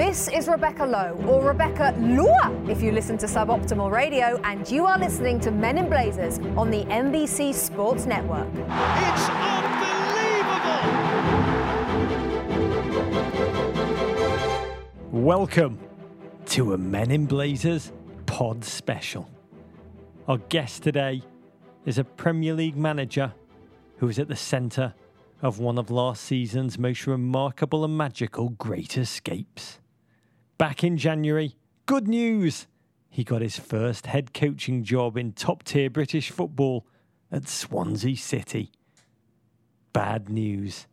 This is Rebecca Lowe, or Rebecca Lua if you listen to Suboptimal Radio, and you are listening to Men in Blazers on the NBC Sports Network. It's unbelievable! Welcome to a Men in Blazers pod special. Our guest today is a Premier League manager who is at the centre of one of last season's most remarkable and magical great escapes. Back in January, good news! He got his first head coaching job in top tier British football at Swansea City. Bad news.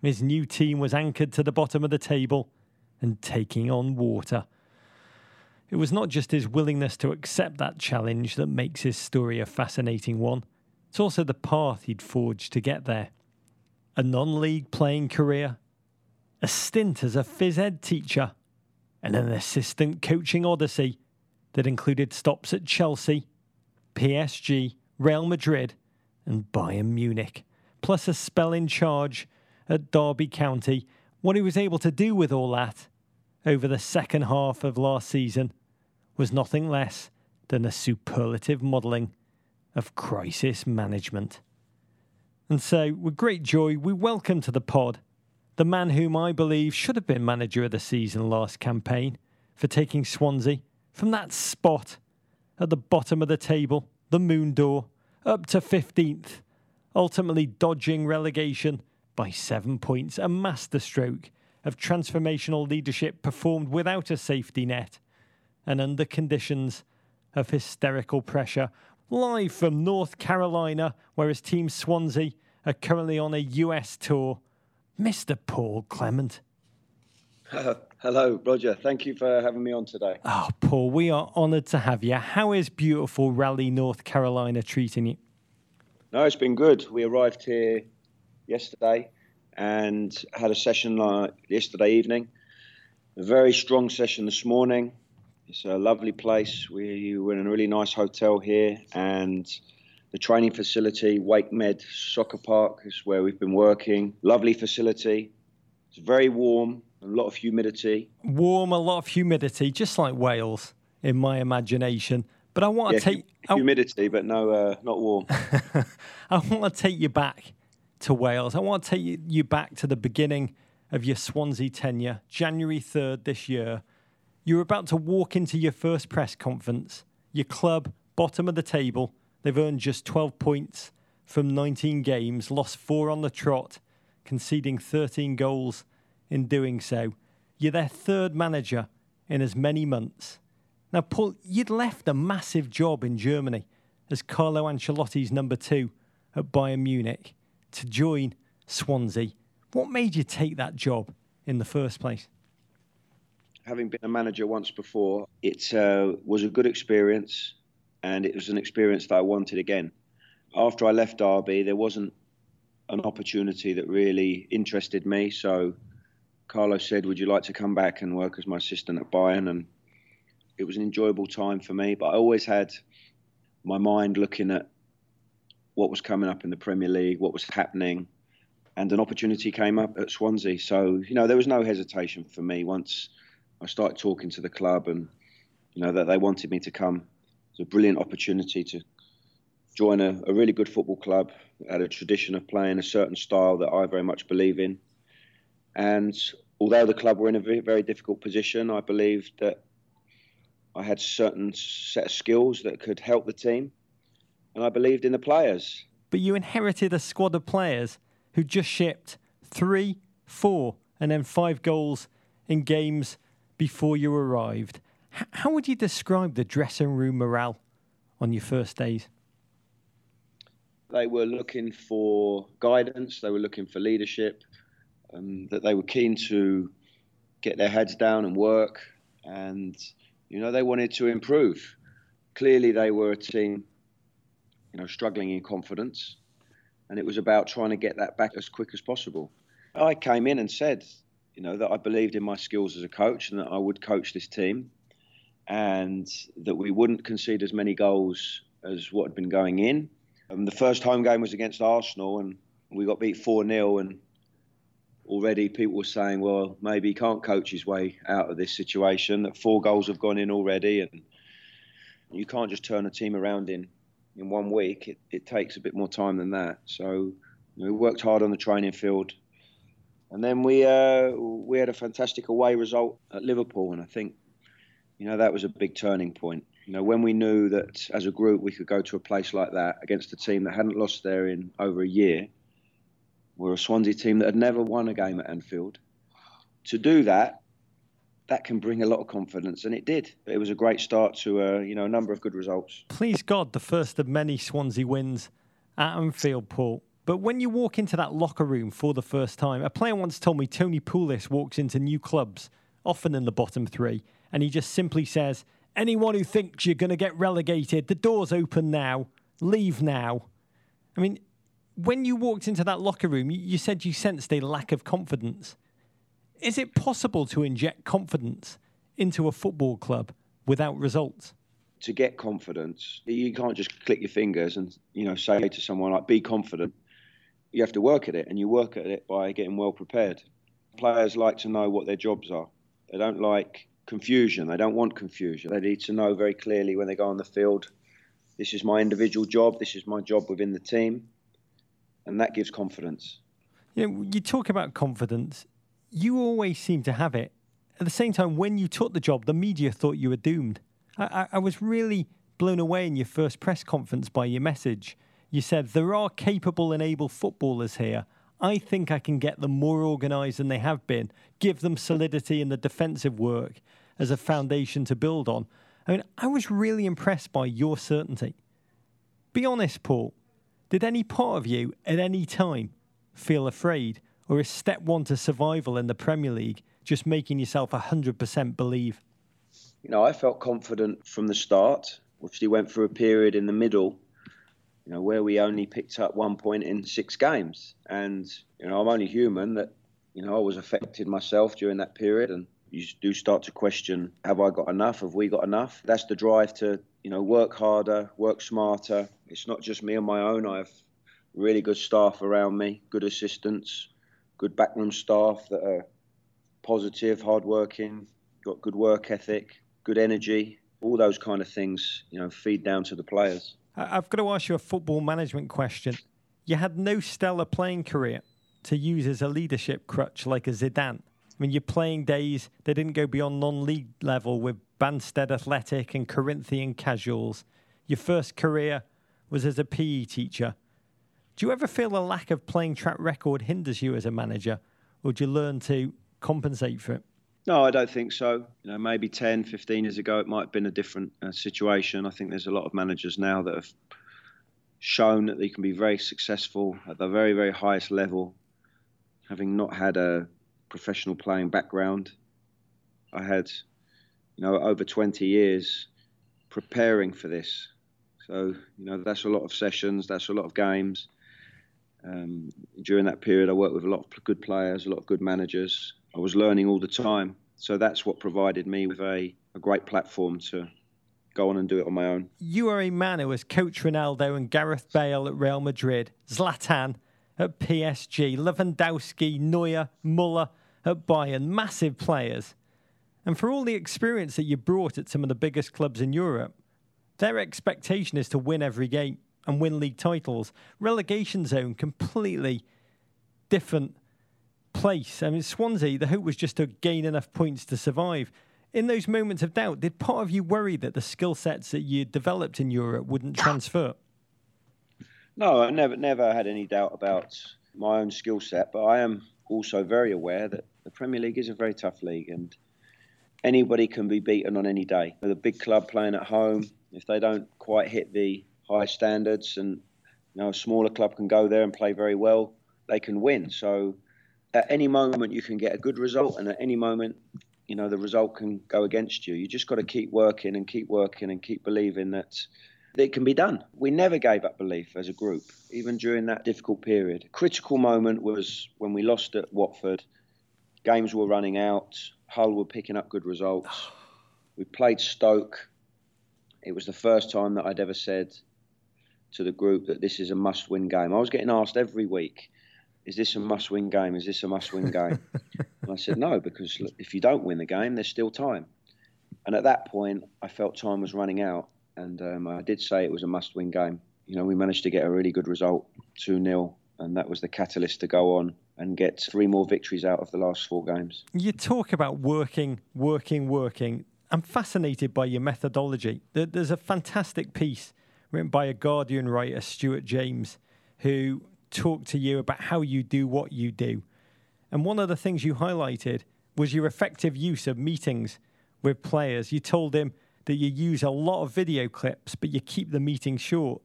His new team was anchored to the bottom of the table and taking on water. It was not just his willingness to accept that challenge that makes his story a fascinating one, it's also the path he'd forged to get there. A non league playing career, a stint as a phys ed teacher, and an assistant coaching odyssey that included stops at Chelsea, PSG, Real Madrid, and Bayern Munich, plus a spell in charge at Derby County. What he was able to do with all that over the second half of last season was nothing less than a superlative modelling of crisis management. And so, with great joy, we welcome to the pod the man whom I believe should have been manager of the season last campaign for taking Swansea from that spot at the bottom of the table, the moon door, up to 15th, ultimately dodging relegation by seven points, a masterstroke of transformational leadership performed without a safety net and under conditions of hysterical pressure. Live from North Carolina, where his team Swansea are currently on a US tour, Mr. Paul Clement. Uh, hello, Roger. Thank you for having me on today. Oh, Paul, we are honoured to have you. How is beautiful Raleigh, North Carolina treating you? No, it's been good. We arrived here yesterday and had a session uh, yesterday evening. A very strong session this morning. It's a lovely place. We were in a really nice hotel here, and the training facility, WakeMed Soccer Park, is where we've been working. Lovely facility. It's very warm, a lot of humidity. Warm, a lot of humidity, just like Wales in my imagination. But I want yeah, to take humidity, I, but no, uh, not warm. I want to take you back to Wales. I want to take you, you back to the beginning of your Swansea tenure, January 3rd this year. You're about to walk into your first press conference. Your club, bottom of the table, they've earned just 12 points from 19 games, lost four on the trot, conceding 13 goals in doing so. You're their third manager in as many months. Now, Paul, you'd left a massive job in Germany as Carlo Ancelotti's number two at Bayern Munich to join Swansea. What made you take that job in the first place? having been a manager once before, it uh, was a good experience, and it was an experience that I wanted again. After I left Derby, there wasn't an opportunity that really interested me. So Carlos said, "Would you like to come back and work as my assistant at Bayern?" And it was an enjoyable time for me. But I always had my mind looking at what was coming up in the Premier League, what was happening, and an opportunity came up at Swansea. So you know, there was no hesitation for me once I started talking to the club, and you know that they wanted me to come. It's a brilliant opportunity to join a, a really good football club had a tradition of playing a certain style that I very much believe in. And although the club were in a very, very difficult position, I believed that I had certain set of skills that could help the team, and I believed in the players. But you inherited a squad of players who just shipped three, four, and then five goals in games before you arrived. How would you describe the dressing room morale on your first days? They were looking for guidance, they were looking for leadership, um, that they were keen to get their heads down and work, and you know they wanted to improve. Clearly, they were a team, you know, struggling in confidence, and it was about trying to get that back as quick as possible. I came in and said, you know, that I believed in my skills as a coach and that I would coach this team and that we wouldn't concede as many goals as what had been going in. Um, the first home game was against Arsenal and we got beat 4 0 and already people were saying, well, maybe he can't coach his way out of this situation. That four goals have gone in already, and you can't just turn a team around in in one week. It, it takes a bit more time than that. So we worked hard on the training field, and then we uh, we had a fantastic away result at Liverpool, and I think you know that was a big turning point. You know, when we knew that as a group we could go to a place like that against a team that hadn't lost there in over a year, we're a Swansea team that had never won a game at Anfield. To do that, that can bring a lot of confidence, and it did. It was a great start to a, uh, you know a number of good results. Please God, the first of many Swansea wins at Anfield, Paul. But when you walk into that locker room for the first time, a player once told me Tony Pulis walks into new clubs, often in the bottom three, and he just simply says, Anyone who thinks you're going to get relegated, the door's open now, leave now. I mean, when you walked into that locker room, you, said you sensed a lack of confidence. Is it possible to inject confidence into a football club without results? To get confidence, you can't just click your fingers and you know say to someone like "be confident." You have to work at it, and you work at it by getting well prepared. Players like to know what their jobs are. They don't like confusion. They don't want confusion. They need to know very clearly when they go on the field. This is my individual job. This is my job within the team and that gives confidence. You know, you talk about confidence. You always seem to have it. At the same time, when you took the job, the media thought you were doomed. I, I, I was really blown away in your first press conference by your message. You said, There are capable and able footballers here. I think I can get them more organised than they have been, give them solidity in the defensive work as a foundation to build on. I mean, I was really impressed by your certainty. Be honest, Paul. Did any part of you at any time feel afraid, or is step one to survival in the Premier League just making yourself 100% believe? You know, I felt confident from the start. Obviously, went through a period in the middle, you know, where we only picked up one point in six games, and you know, I'm only human. That you know, I was affected myself during that period, and you do start to question: Have I got enough? Have we got enough? That's the drive to you know, work harder, work smarter. It's not just me on my own. I have really good staff around me, good assistants, good backroom staff that are positive, hardworking, got good work ethic, good energy. All those kind of things, you know, feed down to the players. I've got to ask you a football management question. You had no stellar playing career to use as a leadership crutch like a Zidane. I mean, your playing days, they didn't go beyond non league level with Banstead Athletic and Corinthian Casuals. Your first career was as a PE teacher. Do you ever feel a lack of playing track record hinders you as a manager, or do you learn to compensate for it? No, I don't think so. You know, maybe 10, 15 years ago, it might have been a different uh, situation. I think there's a lot of managers now that have shown that they can be very successful at the very, very highest level, having not had a professional playing background. I had you know, over 20 years preparing for this. So, you know, that's a lot of sessions, that's a lot of games. Um, during that period, I worked with a lot of good players, a lot of good managers. I was learning all the time. So that's what provided me with a, a great platform to go on and do it on my own. You are a man who has coached Ronaldo and Gareth Bale at Real Madrid, Zlatan at PSG, Lewandowski, Neuer, Muller at Bayern, massive players. And for all the experience that you brought at some of the biggest clubs in Europe, their expectation is to win every game and win league titles. Relegation zone, completely different place. I mean, Swansea, the hope was just to gain enough points to survive. In those moments of doubt, did part of you worry that the skill sets that you developed in Europe wouldn't transfer? No, I never, never had any doubt about my own skill set, but I am also very aware that the Premier League is a very tough league, and anybody can be beaten on any day. With a big club playing at home, if they don't quite hit the high standards, and you know, a smaller club can go there and play very well, they can win. So at any moment you can get a good result, and at any moment, you know, the result can go against you. You just got to keep working and keep working and keep believing that it can be done. We never gave up belief as a group, even during that difficult period. Critical moment was when we lost at Watford. Games were running out Hull were picking up good results. We played Stoke. It was the first time that I'd ever said to the group that this is a must win game. I was getting asked every week is this a must-win game? Is this a must-win game? and I said, no, because if you don't win the game, there's still time. And at that point, I felt time was running out, and um, I did say it was a must-win game. You know, we managed to get a really good result, two 0 and that was the catalyst to go on and get three more victories out of the last four games. You talk about working, working, working. I'm fascinated by your methodology. There's a fantastic piece written by a Guardian writer, Stuart James, who talk to you about how you do what you do. And one of the things you highlighted was your effective use of meetings with players. You told him that you use a lot of video clips, but you keep the meeting short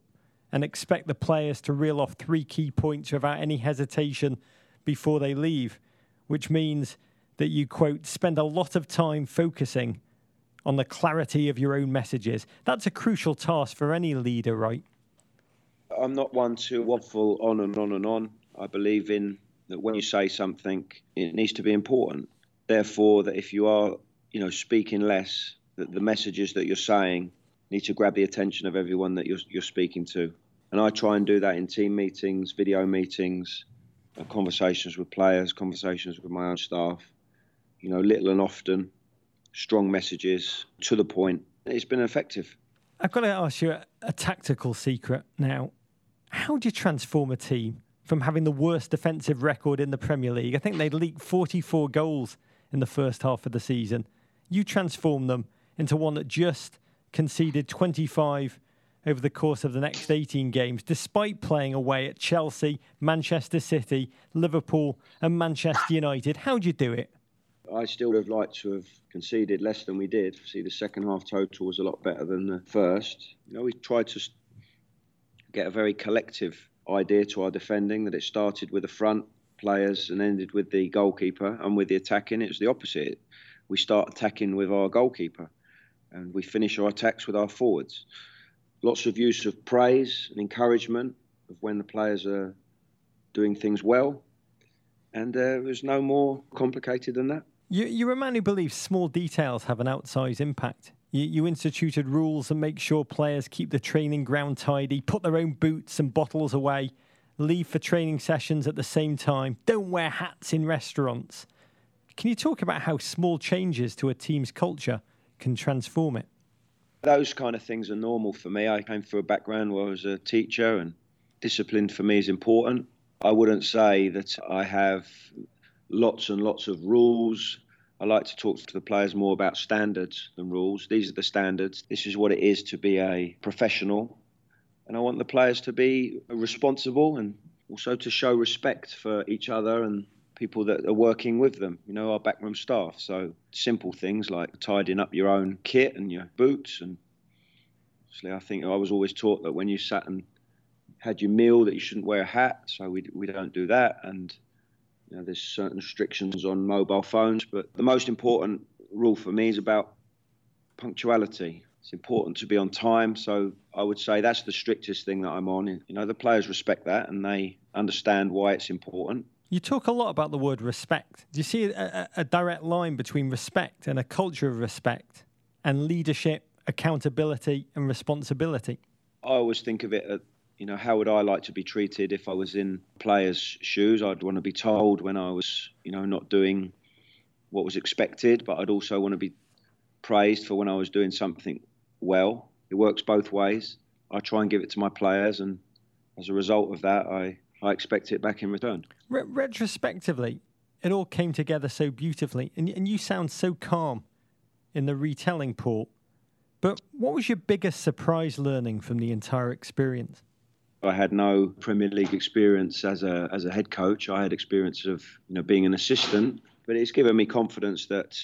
and expect the players to reel off three key points without any hesitation before they leave, which means that you, quote, spend a lot of time focusing on the clarity of your own messages. That's a crucial task for any leader, right? I'm not one to waffle on and on and on. I believe in that when you say something, it needs to be important. Therefore, that if you are, you know, speaking less, that the messages that you're saying need to grab the attention of everyone that you're, you're speaking to. And I try and do that in team meetings, video meetings, uh, conversations with players, conversations with my own staff. You know, little and often, strong messages to the point. It's been effective. I've got to ask you a, a tactical secret now. How do you transform a team from having the worst defensive record in the Premier League? I think they leaked 44 goals in the first half of the season. You transform them into one that just conceded 25 over the course of the next 18 games, despite playing away at Chelsea, Manchester City, Liverpool, and Manchester United. How do you do it? I still would have liked to have conceded less than we did. See, the second half total was a lot better than the first. You know, we tried to get a very collective idea to our defending that it started with the front players and ended with the goalkeeper and with the attacking. It was the opposite. We start attacking with our goalkeeper and we finish our attacks with our forwards. Lots of use of praise and encouragement of when the players are doing things well. And uh, it was no more complicated than that you, you're a man who believes small details have an outsized impact you, you instituted rules and make sure players keep the training ground tidy, put their own boots and bottles away, leave for training sessions at the same time, don't wear hats in restaurants. Can you talk about how small changes to a team's culture can transform it? Those kind of things are normal for me. I came through a background where I was a teacher, and discipline for me is important. I wouldn't say that I have lots and lots of rules I like to talk to the players more about standards than rules. These are the standards. This is what it is to be a professional. And I want the players to be responsible and also to show respect for each other and people that are working with them, you know, our backroom staff. So simple things like tidying up your own kit and your boots. And obviously, I think I was always taught that when you sat and had your meal that you shouldn't wear a hat. So we, we don't do that. And you know, there's certain restrictions on mobile phones, but the most important rule for me is about punctuality. It's important to be on time, so I would say that's the strictest thing that I'm on. You know, the players respect that and they understand why it's important. You talk a lot about the word respect. Do you see a, a, a direct line between respect and a culture of respect and leadership, accountability, and responsibility? I always think of it you know, how would I like to be treated if I was in players' shoes? I'd want to be told when I was, you know, not doing what was expected, but I'd also want to be praised for when I was doing something well. It works both ways. I try and give it to my players, and as a result of that, I, I expect it back in return. Re- retrospectively, it all came together so beautifully, and, and you sound so calm in the retelling, Paul. But what was your biggest surprise learning from the entire experience? I had no Premier League experience as a as a head coach. I had experience of you know being an assistant, but it's given me confidence that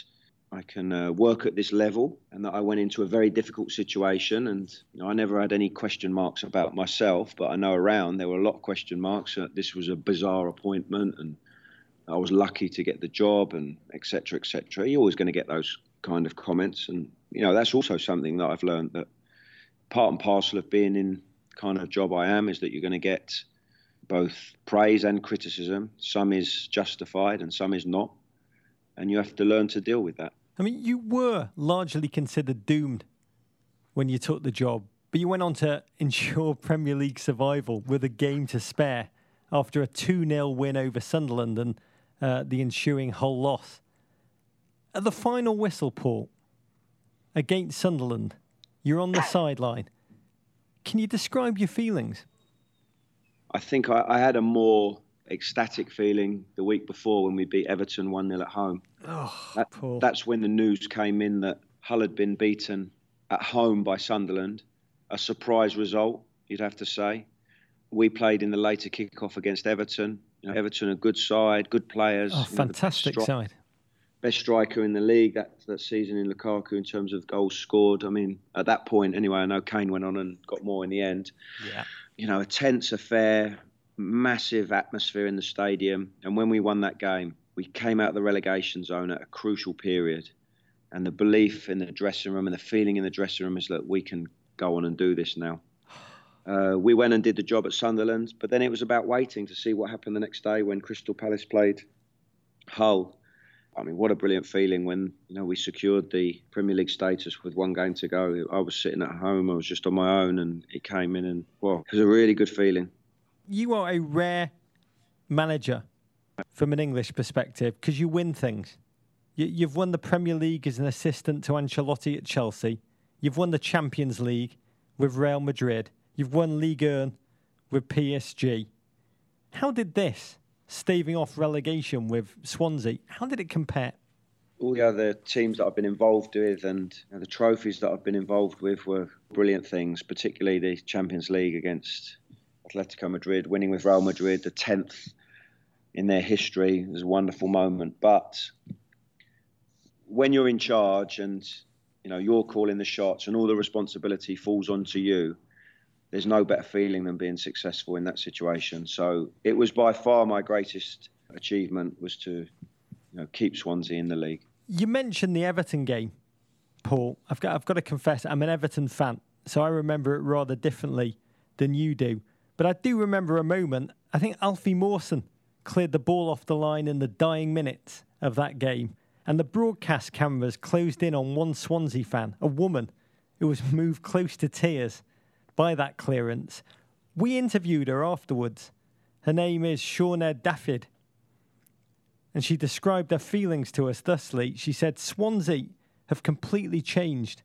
I can uh, work at this level and that I went into a very difficult situation. And you know, I never had any question marks about myself, but I know around there were a lot of question marks. This was a bizarre appointment, and I was lucky to get the job, and etc. etc. You're always going to get those kind of comments, and you know that's also something that I've learned that part and parcel of being in kind of job I am is that you're going to get both praise and criticism. Some is justified and some is not. And you have to learn to deal with that. I mean, you were largely considered doomed when you took the job, but you went on to ensure Premier League survival with a game to spare after a 2 0 win over Sunderland and uh, the ensuing Hull loss. At the final whistle, Paul, against Sunderland, you're on the sideline. Can you describe your feelings? I think I, I, had a more ecstatic feeling the week before when we beat Everton 1 0 at home. Oh, that, that's when the news came in that Hull had been beaten at home by Sunderland. A surprise result, you'd have to say. We played in the later kick-off against Everton. You know, Everton, a good side, good players. Oh, fantastic know, stri- side. Best striker in the league that, that season in Lukaku in terms of goals scored. I mean, at that point, anyway, I know Kane went on and got more in the end. Yeah. You know, a tense affair, massive atmosphere in the stadium. And when we won that game, we came out of the relegation zone at a crucial period. And the belief in the dressing room and the feeling in the dressing room is that we can go on and do this now. Uh, we went and did the job at Sunderland, but then it was about waiting to see what happened the next day when Crystal Palace played Hull. I mean, what a brilliant feeling when you know we secured the Premier League status with one game to go. I was sitting at home, I was just on my own, and it came in, and well, it was a really good feeling. You are a rare manager from an English perspective because you win things. You, have won the Premier League as an assistant to Ancelotti at Chelsea. You've won the Champions League with Real Madrid. You've won Ligue 1 with PSG. How did this, staving off relegation with Swansea, how did it compare? All the other teams that I've been involved with and the trophies that I've been involved with were brilliant things, particularly the Champions League against Atletico Madrid, winning with Real Madrid, the 10th in their history. It was a wonderful moment. But when you're in charge and you know you're calling the shots and all the responsibility falls onto you, there's no better feeling than being successful in that situation. So it was by far my greatest achievement was to you know, keep Swansea in the league. You mentioned the Everton game, Paul. I've got I've got to confess I'm an Everton fan, so I remember it rather differently than you do. But I do remember a moment. I think Alfie Mawson cleared the ball off the line in the dying minutes of that game, and the broadcast cameras closed in on one Swansea fan, a woman who was moved close to tears by that clearance. We interviewed her afterwards. Her name is Shauna Daffyd. And she described her feelings to us thusly. She said, Swansea have completely changed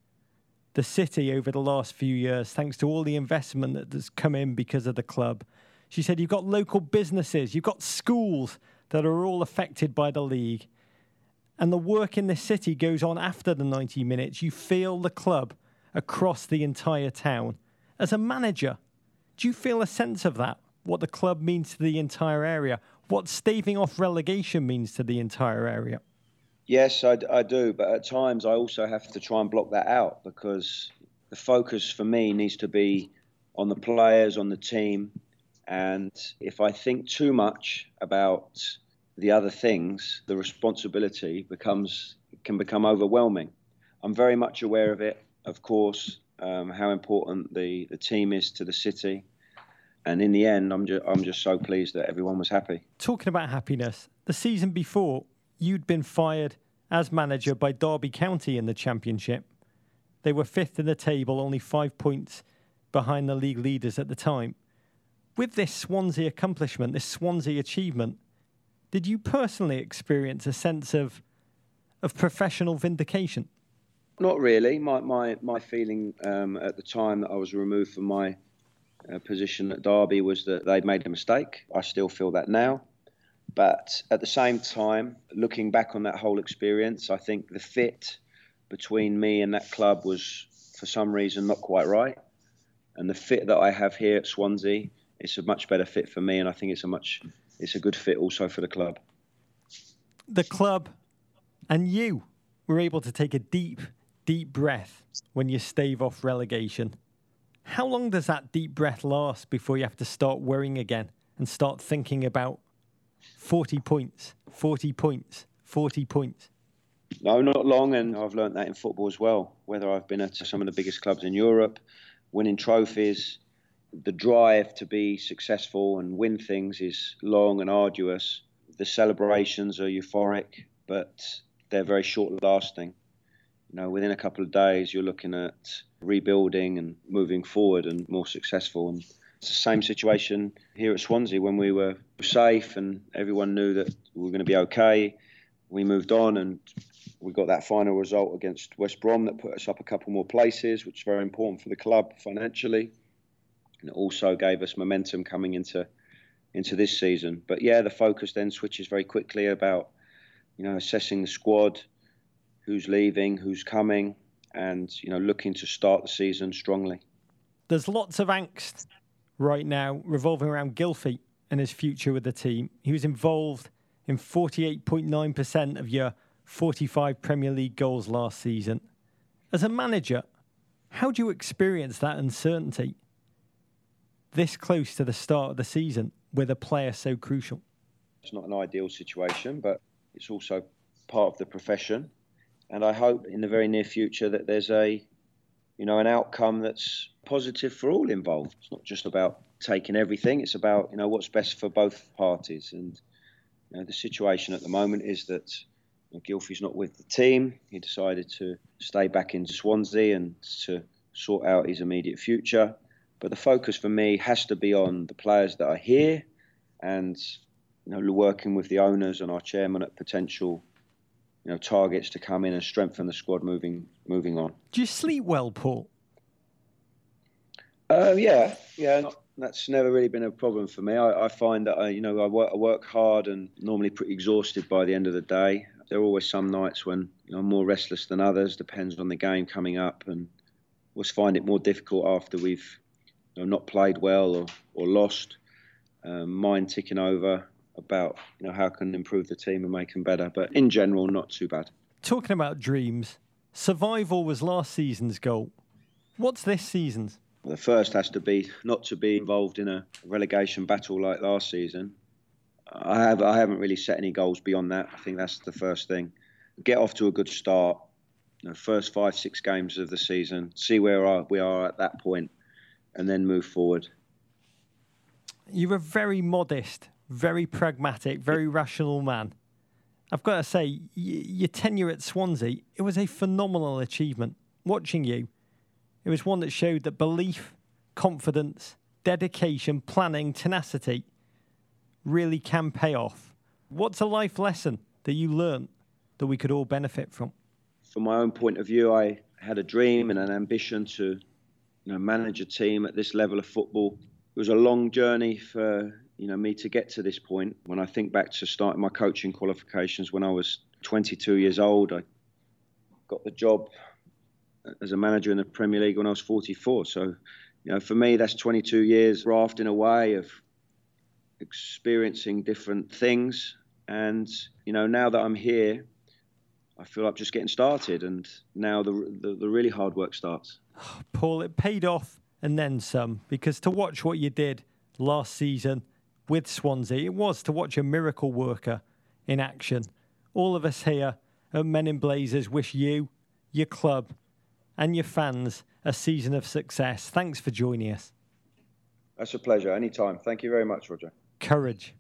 the city over the last few years, thanks to all the investment that has come in because of the club. She said, You've got local businesses, you've got schools that are all affected by the league. And the work in the city goes on after the 90 minutes. You feel the club across the entire town. As a manager, do you feel a sense of that? What the club means to the entire area? What staving off relegation means to the entire area? Yes, I, I, do. But at times I also have to try and block that out because the focus for me needs to be on the players, on the team. And if I think too much about the other things, the responsibility becomes can become overwhelming. I'm very much aware of it, of course, um, how important the, the team is to the city. And in the end, I'm just, I'm just so pleased that everyone was happy. Talking about happiness, the season before, you'd been fired as manager by Derby County in the Championship. They were fifth in the table, only five points behind the league leaders at the time. With this Swansea accomplishment, this Swansea achievement, did you personally experience a sense of, of professional vindication? Not really. My, my, my feeling um, at the time that I was removed from my uh, position at Derby was that they'd made a mistake. I still feel that now. But at the same time, looking back on that whole experience, I think the fit between me and that club was, for some reason, not quite right. And the fit that I have here at Swansea, it's a much better fit for me, and I think it's a much, it's a good fit also for the club. The club and you were able to take a deep, deep breath when you stave off relegation. How long does that deep breath last before you have to start worrying again and start thinking about 40 points, 40 points, 40 points. No, not long, and I've learned that in football as well. Whether I've been at some of the biggest clubs in Europe, winning trophies, the drive to be successful and win things is long and arduous. The celebrations are euphoric, but they're very short lasting. You know, within a couple of days, you're looking at rebuilding and moving forward and more successful. And It's the same situation here at Swansea when we were safe and everyone knew that we were going to be okay. We moved on and we got that final result against West Brom that put us up a couple more places, which is very important for the club financially. And it also gave us momentum coming into into this season. But yeah, the focus then switches very quickly about you know assessing the squad, who's leaving, who's coming, and you know looking to start the season strongly. There's lots of angst right now revolving around Gylfi and his future with the team. He was involved in 48.9% of your 45 Premier League goals last season. As a manager, how do you experience that uncertainty this close to the start of the season with a player so crucial? It's not an ideal situation, but it's also part of the profession. And I hope in the very near future that there's a, you know, an outcome that's positive for all involved. It's not just about taking everything; it's about you know what's best for both parties. And you know, the situation at the moment is that you know, Gylfi's not with the team. He decided to stay back in Swansea and to sort out his immediate future. But the focus for me has to be on the players that are here and you know, working with the owners and our chairman at potential you know, targets to come in and strengthen the squad moving moving on. Do you sleep well, Paul? Uh, yeah, yeah. Not, that's never really been a problem for me. I, I find that I, you know I work, I work hard and normally pretty exhausted by the end of the day. There are always some nights when you know, I'm more restless than others. Depends on the game coming up, and always find it more difficult after we've you know, not played well or, or lost. Um, mind ticking over about you know how can improve the team and make them better. But in general, not too bad. Talking about dreams, survival was last season's goal. What's this season's? The first has to be not to be involved in a relegation battle like last season. I have I haven't really set any goals beyond that. I think that's the first thing. Get off to a good start. You know, first five six games of the season. See where we are at that point, and then move forward. You're a very modest, very pragmatic, very rational man. I've got to say, y- your tenure at Swansea, it was a phenomenal achievement. Watching you, it was one that showed that belief, confidence, dedication, planning, tenacity really can pay off. What's a life lesson that you learned that we could all benefit from? From my own point of view, I had a dream and an ambition to you know, manage a team at this level of football. It was a long journey for you know me to get to this point. When I think back to starting my coaching qualifications when I was 22 years old, I got the job as a manager in the Premier League when I was 44. So, you know, for me, that's 22 years rafting away of experiencing different things. And, you know, now that I'm here, I feel like just getting started. And now the, the, the really hard work starts. Paul, it paid off and then some because to watch what you did last season with Swansea, it was to watch a miracle worker in action. All of us here at Men in Blazers wish you, your club, and your fans a season of success. Thanks for joining us. That's a pleasure. Anytime. Thank you very much, Roger. Courage.